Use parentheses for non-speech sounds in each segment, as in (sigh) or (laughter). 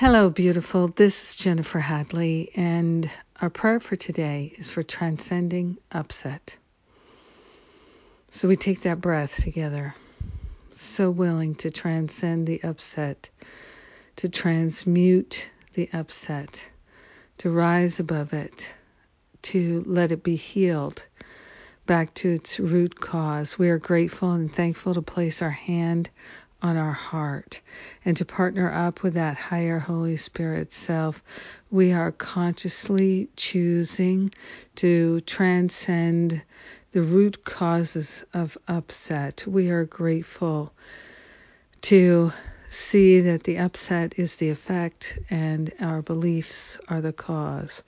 Hello, beautiful. This is Jennifer Hadley, and our prayer for today is for transcending upset. So we take that breath together, so willing to transcend the upset, to transmute the upset, to rise above it, to let it be healed back to its root cause. We are grateful and thankful to place our hand on our heart and to partner up with that higher Holy Spirit self, we are consciously choosing to transcend the root causes of upset. We are grateful to see that the upset is the effect and our beliefs are the cause.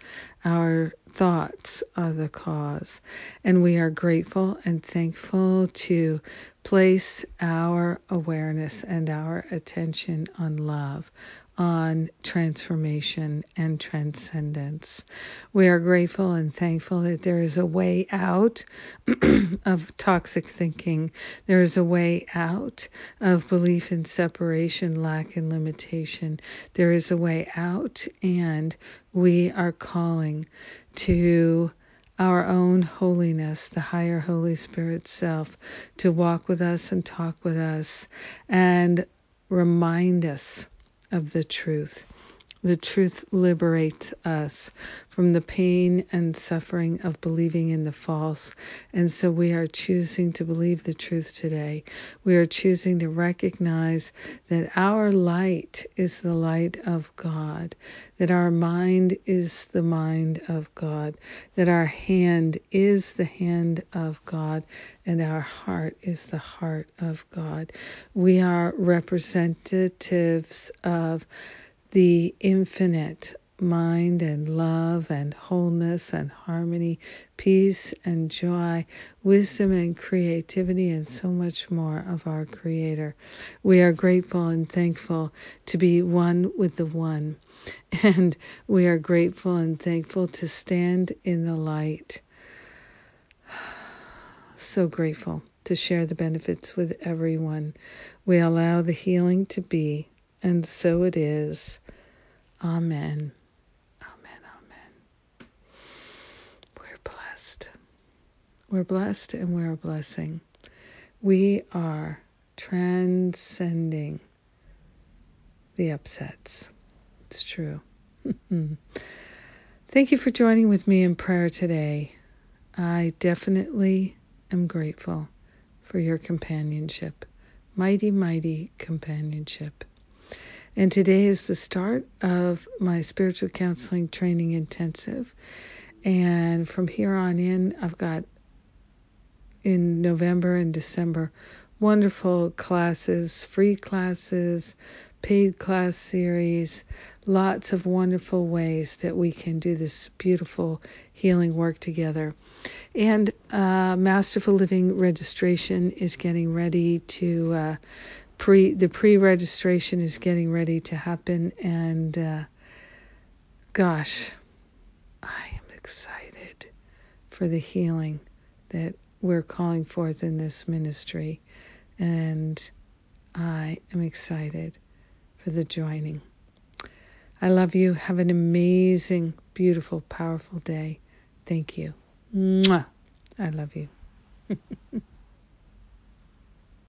Our thoughts are the cause. And we are grateful and thankful to place our awareness and our attention on love, on transformation and transcendence. We are grateful and thankful that there is a way out (clears throat) of toxic thinking. There is a way out of belief in separation, lack, and limitation. There is a way out, and we are calling to our own holiness, the higher Holy Spirit self, to walk with us and talk with us and remind us of the truth. The truth liberates us from the pain and suffering of believing in the false. And so we are choosing to believe the truth today. We are choosing to recognize that our light is the light of God, that our mind is the mind of God, that our hand is the hand of God, and our heart is the heart of God. We are representatives of the infinite mind and love and wholeness and harmony, peace and joy, wisdom and creativity, and so much more of our Creator. We are grateful and thankful to be one with the One, (laughs) and we are grateful and thankful to stand in the light. (sighs) So grateful to share the benefits with everyone. We allow the healing to be and so it is. Amen. Amen. Amen. We're blessed. We're blessed and we're a blessing. We are transcending the upsets. It's true. (laughs) Thank you for joining with me in prayer today. I definitely am grateful for your companionship. Mighty, mighty companionship. And today is the start of my spiritual counseling training intensive. And from here on in, I've got in November and December wonderful classes, free classes, paid class series, lots of wonderful ways that we can do this beautiful healing work together. And uh, Masterful Living registration is getting ready to uh, pre the pre-registration is getting ready to happen and uh, gosh i am excited for the healing that we're calling forth in this ministry. And i am excited for the joining. I love you. Have an amazing beautiful powerful day. Thank you. Mwah. i love you (laughs)